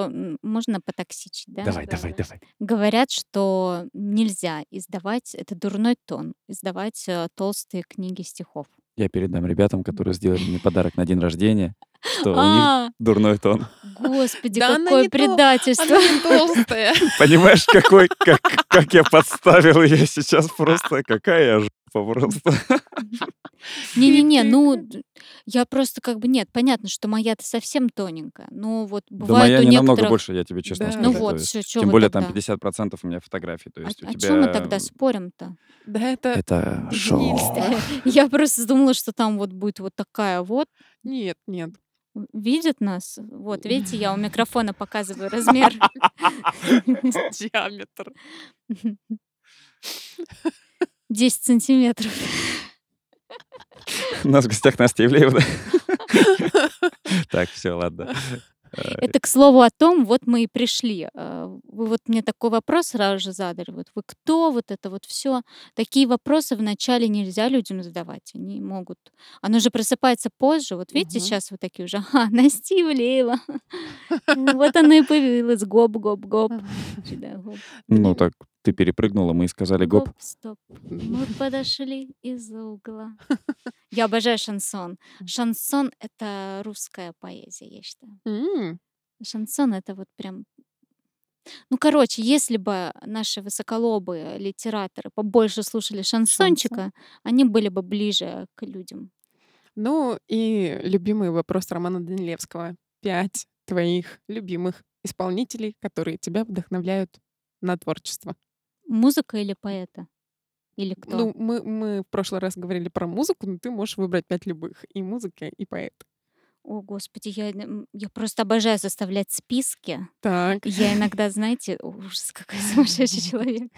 можно потоксичить, да? Давай, да, давай, да. давай. Говорят, что нельзя издавать, это дурной тон, издавать э, толстые книги стихов. Я передам ребятам, которые сделали мне подарок на день рождения, что у них А, дурной тон. господи, какое предательство. Она толстая. [laughs] Понимаешь, какой, как, как я подставил ее сейчас просто, какая я просто. Не-не-не, ну, я просто как бы, нет, понятно, что моя-то совсем тоненькая, но вот Да бывает моя у не намного больше, я тебе честно Да. скажу. Ну вот, Тем вы более там тогда? 50% у меня фотографий, то О, есть у тебя... чем мы тогда спорим-то? Да это... Это [laughs] шоу. [laughs] Я просто думала, что там вот будет вот такая вот. Нет, нет. Видят нас? Вот, видите, я у [laughs] микрофона показываю размер. Диаметр. 10 сантиметров. У нас в гостях Настя Ивлеева. да? [laughs] Так, все, ладно. Э, Это, к слову, о том, вот мы и пришли. А, Вы вот мне такой вопрос сразу же задали. Вот вы кто? Вот это вот все. Такие вопросы вначале нельзя людям задавать. Они могут. Оно же просыпается позже. Вот видите, Мгм. сейчас вы такие уже, а, [laughs] Настя Ивлеева. [laughs] Вот она и появилась. Гоп, гоп, гоп. Ну так, ты перепрыгнула, мы и сказали гоп. Гоп, стоп. Мы подошли из угла. Я обожаю шансон. Шансон — это русская поэзия, я считаю. Шансон это вот прям... Ну, короче, если бы наши высоколобые литераторы побольше слушали шансончика, они были бы ближе к людям. Ну и любимый вопрос Романа Данилевского. Пять твоих любимых исполнителей, которые тебя вдохновляют на творчество. Mузыка или поэта? Или кто? Ну, мы, мы в прошлый раз говорили про музыку, но ты можешь выбрать пять любых. И музыка, и поэт. О, господи, я, я просто обожаю составлять списки. Так. Я иногда, знаете, ужас, какой [laughs] сумасшедший [laughs] человек.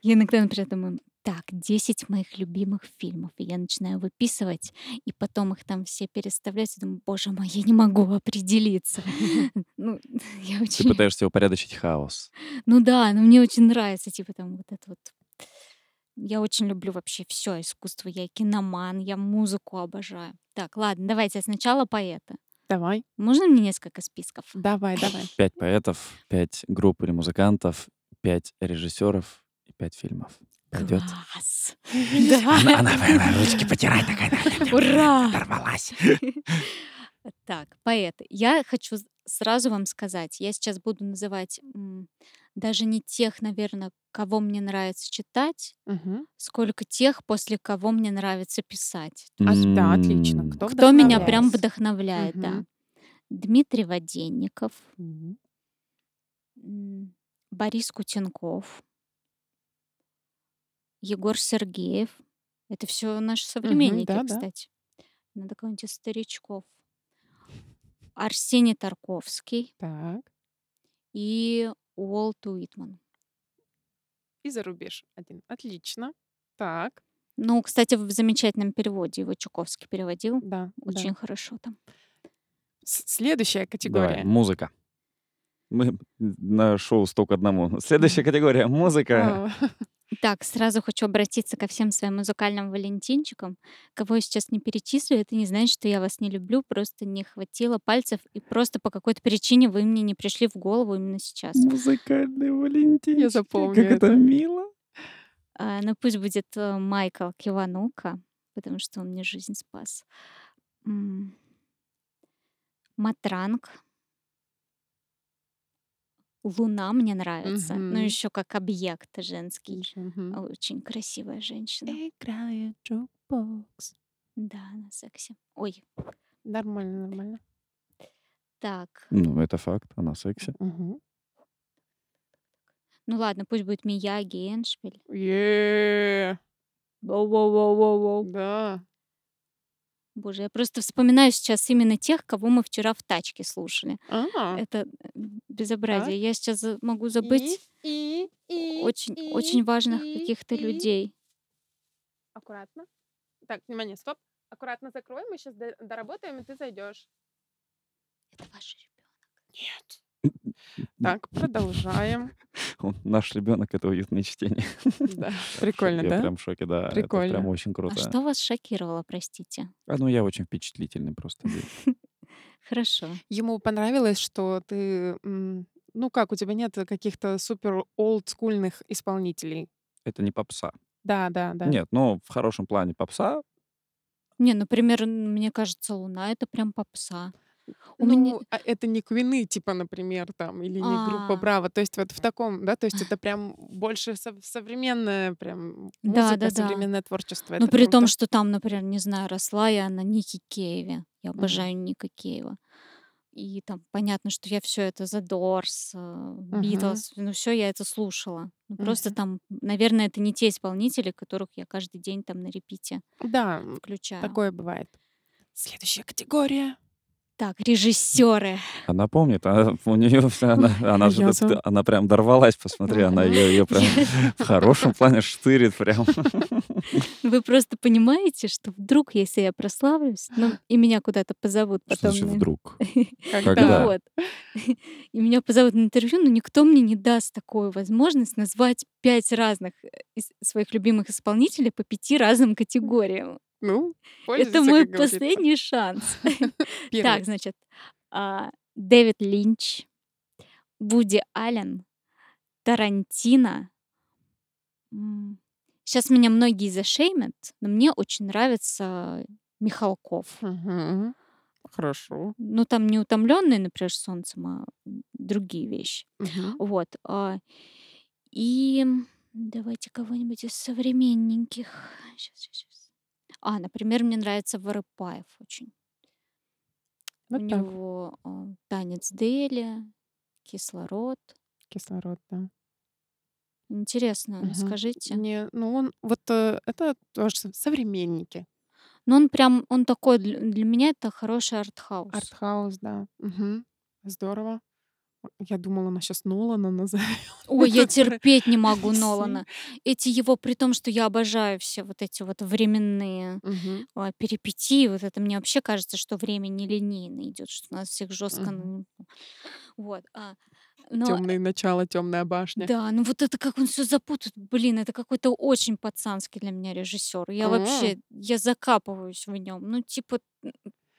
Я иногда, например, думаю, так, 10 моих любимых фильмов. И я начинаю выписывать, и потом их там все переставлять. И думаю, боже мой, я не могу определиться. [laughs] [laughs] Ну, [laughs] я Ты очень... пытаешься упорядочить хаос. Ну да, но мне очень нравится, типа там вот это вот. Я очень люблю вообще все искусство. Я киноман, я музыку обожаю. Так, ладно, давайте сначала поэта. Давай, Можно мне несколько списков? давай, давай. Пять поэтов, пять групп или музыкантов, пять режиссеров и пять фильмов. Пойдет? Класс! Она, она прямо ручки потирает такая. Ура! Оторвалась. [laughs] Так, поэты. Я хочу сразу вам сказать, я сейчас буду называть даже не тех, наверное, кого мне нравится читать, Мгм. сколько тех, после кого мне нравится писать. А, да, отлично. Кто, Кто меня прям вдохновляет? вдохновляет, да. Дмитрий Воденников, м, Борис Кутенков, Егор Сергеев, Это все наши современники, Да, да. кстати. Надо кого-нибудь из старичков. Арсений Тарковский Так. и Уолт Уитман. И за рубеж один. Отлично. Так. Ну, кстати, в замечательном переводе его Чуковский переводил. Да, да. Очень хорошо там. С- Следующая Давай, категория. музыка. Мы на шоу «Сто к одному». Следующая категория — музыка. [laughs] Так, сразу хочу обратиться ко всем своим музыкальным валентинчикам. Кого я сейчас не перечислю, это не значит, что я вас не люблю, просто не хватило пальцев, и просто по какой-то причине вы мне не пришли в голову именно сейчас. Музыкальный Валентин. Я запомню Как это это. мило. А, ну, пусть будет э, Майкл Киванука, потому что он мне жизнь спас. М, Матранг. Луна мне нравится. Ну, Мгм. еще как объект женский. Мгм. Очень красивая женщина. Играет джукбокс. Да, она секси. Ой, Нормально, нормально. так. Ну, это факт. Она секси. Мгм. Ну ладно, пусть будет Мияги и Эншпиль. Е, Воу-воу-воу-воу-воу. Да. Боже, я просто вспоминаю сейчас именно тех, кого мы вчера в тачке слушали. А, Это безобразие. Я сейчас могу забыть и, и, очень, и, очень важных и, каких-то и. людей. Аккуратно. Так, внимание, стоп. Аккуратно закрой, мы сейчас доработаем, и ты зайдешь. Это ваш ребенок. Нет. Так, продолжаем. [laughs] Он- Наш ребенок — это уютное чтение. Да. [laughs] Я Прикольно, Я да? прям в шоке, да. Это Прикольно. прям очень А круто. что вас шокировало, простите? А, ну, я очень впечатлительный просто. был. [laughs] Хорошо. Ему понравилось, что ты, ну как, у тебя нет каких-то супер олдскульных исполнителей. Это не попса. Да, да, да. Нет, ну, в хорошем плане попса. Не, например, мне кажется, Луна это прям попса. У ну, меня... а это не квины, типа, например, там, или не группа А. Браво. То есть вот в таком, да, то есть это прям больше сов- современная прям Да, музыка, да, да. современное творчество. Ну, при том, что там, например, не знаю, росла я на Нике Кейве. Я обожаю Ника Кейва. И там понятно, что я все это The Doors, э, Beatles, ну все я это слушала. Ну, просто Мгм. там, наверное, это не те исполнители, которых я каждый день там на репите Да, включаю. такое бывает. Следующая категория. Так, режиссеры. Она помнит, а у нее [laughs] она, она же она прям дорвалась, посмотри, она ее, ее прям [laughs] в хорошем плане штырит прям. [laughs] Вы просто понимаете, что вдруг, если я прославлюсь, ну, и меня куда-то позовут Что потом. значит на- вдруг? Когда? Вот. И меня позовут на интервью, но никто мне не даст такую возможность назвать пять разных э, из своих любимых исполнителей по пяти разным категориям. Ну, Это мой последний шанс. [laughs] [laughs] Так, значит, а, Дэвид Линч, Вуди Аллен, Тарантино. Сейчас меня многие зашеймят, но мне очень нравится Михалков. Хорошо. Ну, там не утомленные, например, солнцем, а другие вещи. Вот. а, И давайте кого-нибудь из современненьких. Сейчас, сейчас, сейчас. А, например, мне нравится Воропаев очень. У Вот так. него а, танец Дели, кислород. Кислород, да. Интересно, Мгм. скажите. Не, ну он вот э, это тоже со- современники. Но он прям, он такой, для, для меня это хороший артхаус. Артхаус, да. Мгм. Здорово. Я думала, она сейчас Нолана назовет. Ой, я терпеть не могу. Нолана. Эти его, при том, что я обожаю все вот эти вот временные а, перипетии, вот это мне вообще кажется, что время нелинейно идет, что у нас всех жестко. Мгм. [laughs] Вот. а, но Темные начала, темная башня. Да, ну вот это как он все запутает. Блин, это какой-то очень пацанский для меня режиссер. Я М. вообще, я закапываюсь в нем. Ну, типа,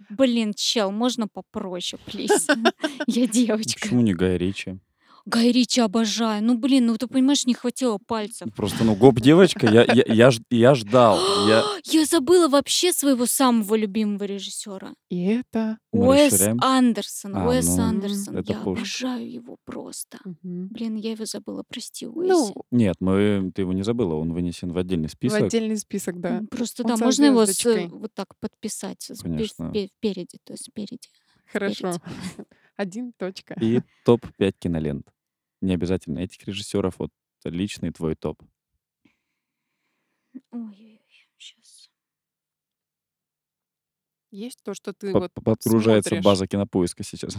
блин, чел, можно попроще, плиз? [laughs] Я девочка. Почему не Гай Ричи? Гай Ричи обожаю. Ну, блин, ну ты понимаешь, не хватило пальцев. Просто, ну, гоп-девочка, я, я, я, ж- я ждал. Я... [gasps] Я забыла вообще своего самого любимого режиссера. И это... Уэс? Андерсон. А, Уэс ну, Андерсон. это Я пушка. обожаю его просто. Мгм. Блин, я его забыла, прости, Уэси. Ну, Нет, мы, ты его не забыла, он вынесен в отдельный в список. отдельный список, да. Просто Он да, можно его с, вот так подписать Конечно. впе- впереди, то есть спереди. Хорошо. [laughs] Один точка. И топ-5 кинолент не обязательно этих режиссеров, вот личный твой топ. Ой-ой-ой, сейчас. Есть то, что ты П вот Подгружается смотришь? база кинопоиска сейчас.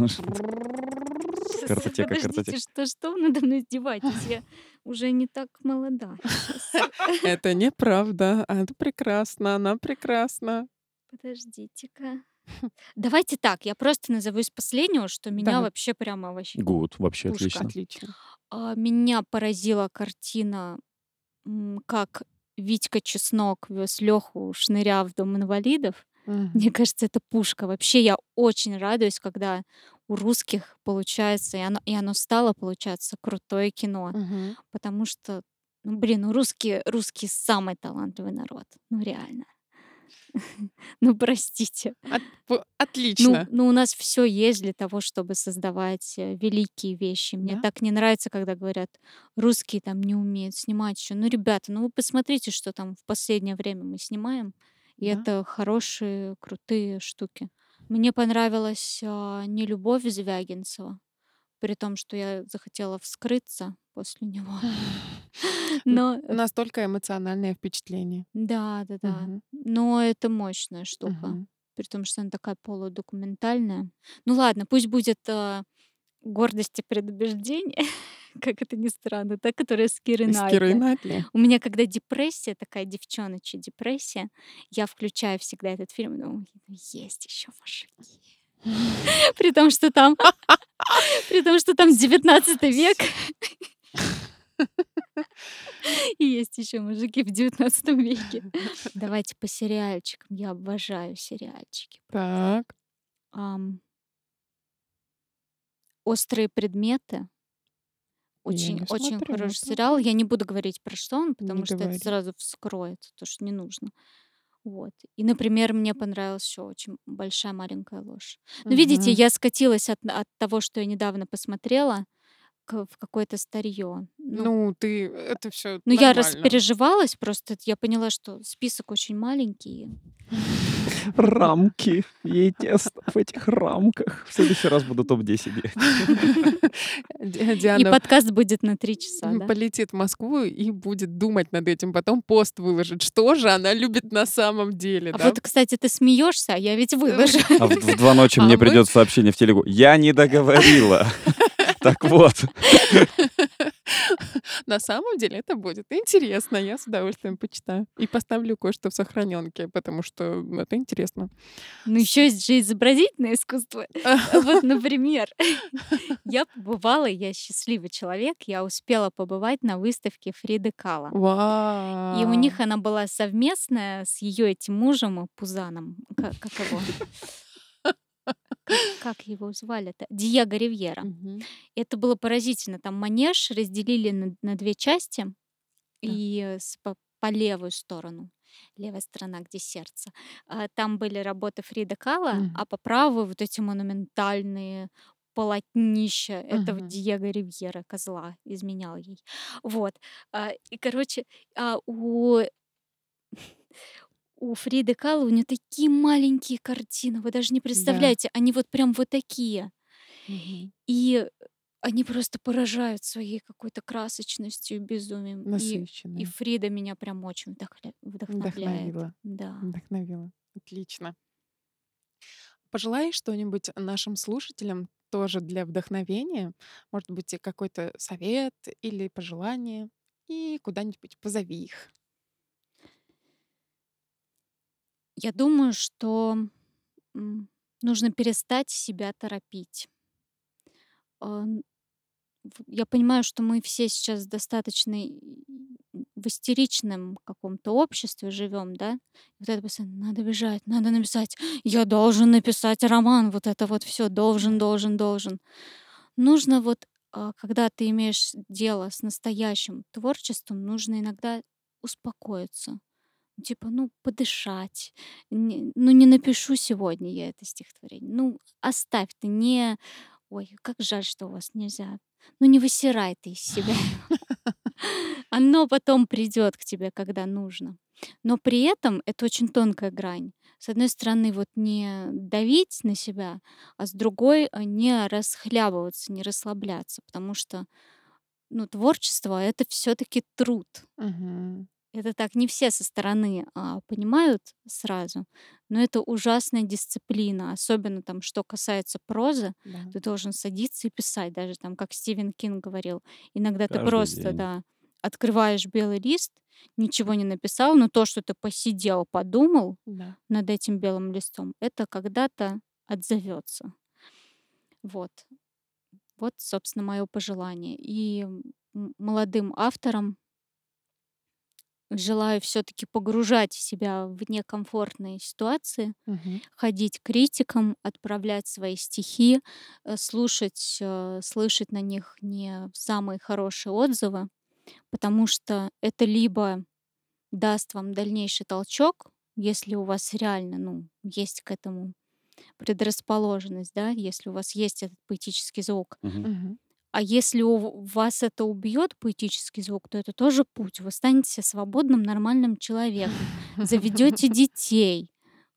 Картотека, Подождите, картотека. Что, что вы надо мной издеваетесь? Я уже не так молода. [laughs] Это неправда. это прекрасно, она прекрасна. Подождите-ка. Давайте так, я просто назову из последнего, что меня Да. вообще прямо вообще Гуд, вообще Пушка. отлично. Отлично. А, Меня поразила картина, как Витька Чеснок вез Леху шныря в дом инвалидов. Мгм. Мне кажется, это пушка. Вообще я очень радуюсь, когда у русских получается, и оно, и оно стало получаться крутое кино. Мгм. Потому что, ну блин, ну русские, русские самый талантливый народ. Ну реально. [laughs] Ну простите. От- Ну, Отлично. ну у нас все есть для того, чтобы создавать э, великие вещи. Мне Да. так не нравится, когда говорят, русские там не умеют снимать еще. Ну, ребята, ну вы посмотрите, что там в последнее время мы снимаем. И Да. это хорошие, крутые штуки. Мне понравилась а, не любовь Звягинцева, при том, что я захотела вскрыться после него. [laughs] Но Настолько эмоциональное впечатление. да, да, да. Но это мощная штука. При том, что она такая полудокументальная. Ну ладно, пусть будет а, гордость и предубеждение, [laughs] как это ни странно, та, которая с Кирой Найтли. Найтли. У меня, когда депрессия, такая девчоночья депрессия, я включаю всегда этот фильм, ну, есть еще мужики. [laughs] При том, что там, при том, что там 19 век. [laughs] И есть еще мужики в 19 веке. [laughs] Давайте по сериальчикам. Я обожаю сериальчики. Так. Ам, Острые предметы. Очень, не очень смотрю, хороший ну-ка. сериал. Я не буду говорить про что он, потому Не что это говори. сразу вскроет, то, что не нужно. Вот. И, например, мне понравилась еще очень большая маленькая ложь. Ну, видите, Мгм. я скатилась от, от того, что я недавно посмотрела, в какое-то старье. Ну, Ну, ты это все ну, я распереживалась, просто я поняла, что список очень маленький. Рамки. Ей тесно в этих рамках. В следующий раз буду топ-10 делать. Ди- И Диана подкаст будет на три часа, да? полетит в Москву и будет думать над этим, потом пост выложит, что же она любит на самом деле, А да? вот, кстати, ты смеешься, а я ведь выложу. А в, в два ночи А мне мы- придет сообщение в телегу. Я не договорила. Так вот. [laughs] На самом деле это будет интересно, я с удовольствием почитаю. И поставлю кое-что в сохраненке, потому что это интересно. Ну, еще есть же изобразительное искусство. [laughs] Вот, например, [laughs] я побывала, я счастливый человек, я успела побывать на выставке Фриды Кала. Вау. И у них она была совместная с ее этим мужем Пузаном. Как его? Как, как его звали-то? Диего Ривьера. Мгм. Это было поразительно. Там манеж разделили на, на две части. И э, с- по, по левую сторону, левая сторона, где сердце, а, там были работы Фрида Кала, Мгм. а по правую вот эти монументальные полотнища этого Мгм. Диего Ривьера, козла, изменял ей. Вот. А, И, короче, а, у [laughs] у Фриды Кала у нее такие маленькие картины, вы даже не представляете, они вот прям вот такие. И они просто поражают своей какой-то красочностью и безумием. И, и. Фрида меня прям очень вдохля- вдохновляет. Вдохновила. Да. Вдохновила. Отлично. Пожелай что-нибудь нашим слушателям тоже для вдохновения. Может быть, какой-то совет или пожелание. И куда-нибудь позови их. Я думаю, что нужно перестать себя торопить. Я понимаю, что мы все сейчас достаточно и- в истеричном каком-то обществе живем, да? Вот это постоянно надо бежать, надо написать, я должен написать роман, вот это вот все, должен, должен, должен. Нужно вот, а, когда ты имеешь дело с настоящим творчеством, нужно иногда успокоиться. Типа, ну, подышать. Не- ну, не напишу сегодня я это стихотворение. Ну, оставь ты, не... Ой, как жаль, что у вас нельзя. Ну, не высирай ты из себя. [laughs] Оно потом придет к тебе, когда нужно. Но при этом это очень тонкая грань. С одной стороны, вот не давить на себя, а с другой э, не расхлябываться, не расслабляться, потому что ну, творчество это все-таки труд. Мгм. Это так не все со стороны, а, понимают сразу, но это ужасная дисциплина. Особенно там, что касается прозы, Да. ты должен садиться и писать. Даже там, как Стивен Кинг говорил, иногда ты Каждый просто, день. да, открываешь белый лист, ничего не написал, но то, что ты посидел, подумал Да. над этим белым листом, это когда-то отзовется. Вот. Вот, собственно, мое пожелание. И молодым авторам желаю все-таки погружать себя в некомфортные ситуации, Мгм. ходить к критикам, отправлять свои стихи, э, слушать, э, слышать на них не самые хорошие отзывы, потому что это либо даст вам дальнейший толчок, если у вас реально, ну, есть к этому предрасположенность, да, если у вас есть этот поэтический звук. Мгм. А если у вас это убьет, поэтический звук, то это тоже путь. Вы станете свободным, нормальным человеком, заведете [laughs] детей,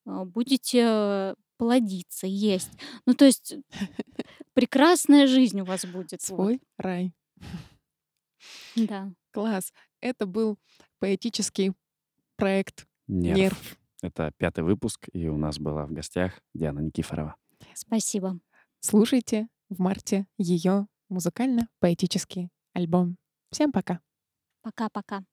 а, будете плодиться, есть. Ну, то есть прекрасная жизнь у вас будет. Вот. Свой рай. Да. Класс. Это был поэтический проект Нерв. "Нерв". Это пятый выпуск, и у нас была в гостях Диана Никифорова. Спасибо. Слушайте в марте ее музыкально-поэтический альбом. Всем пока. Пока-пока.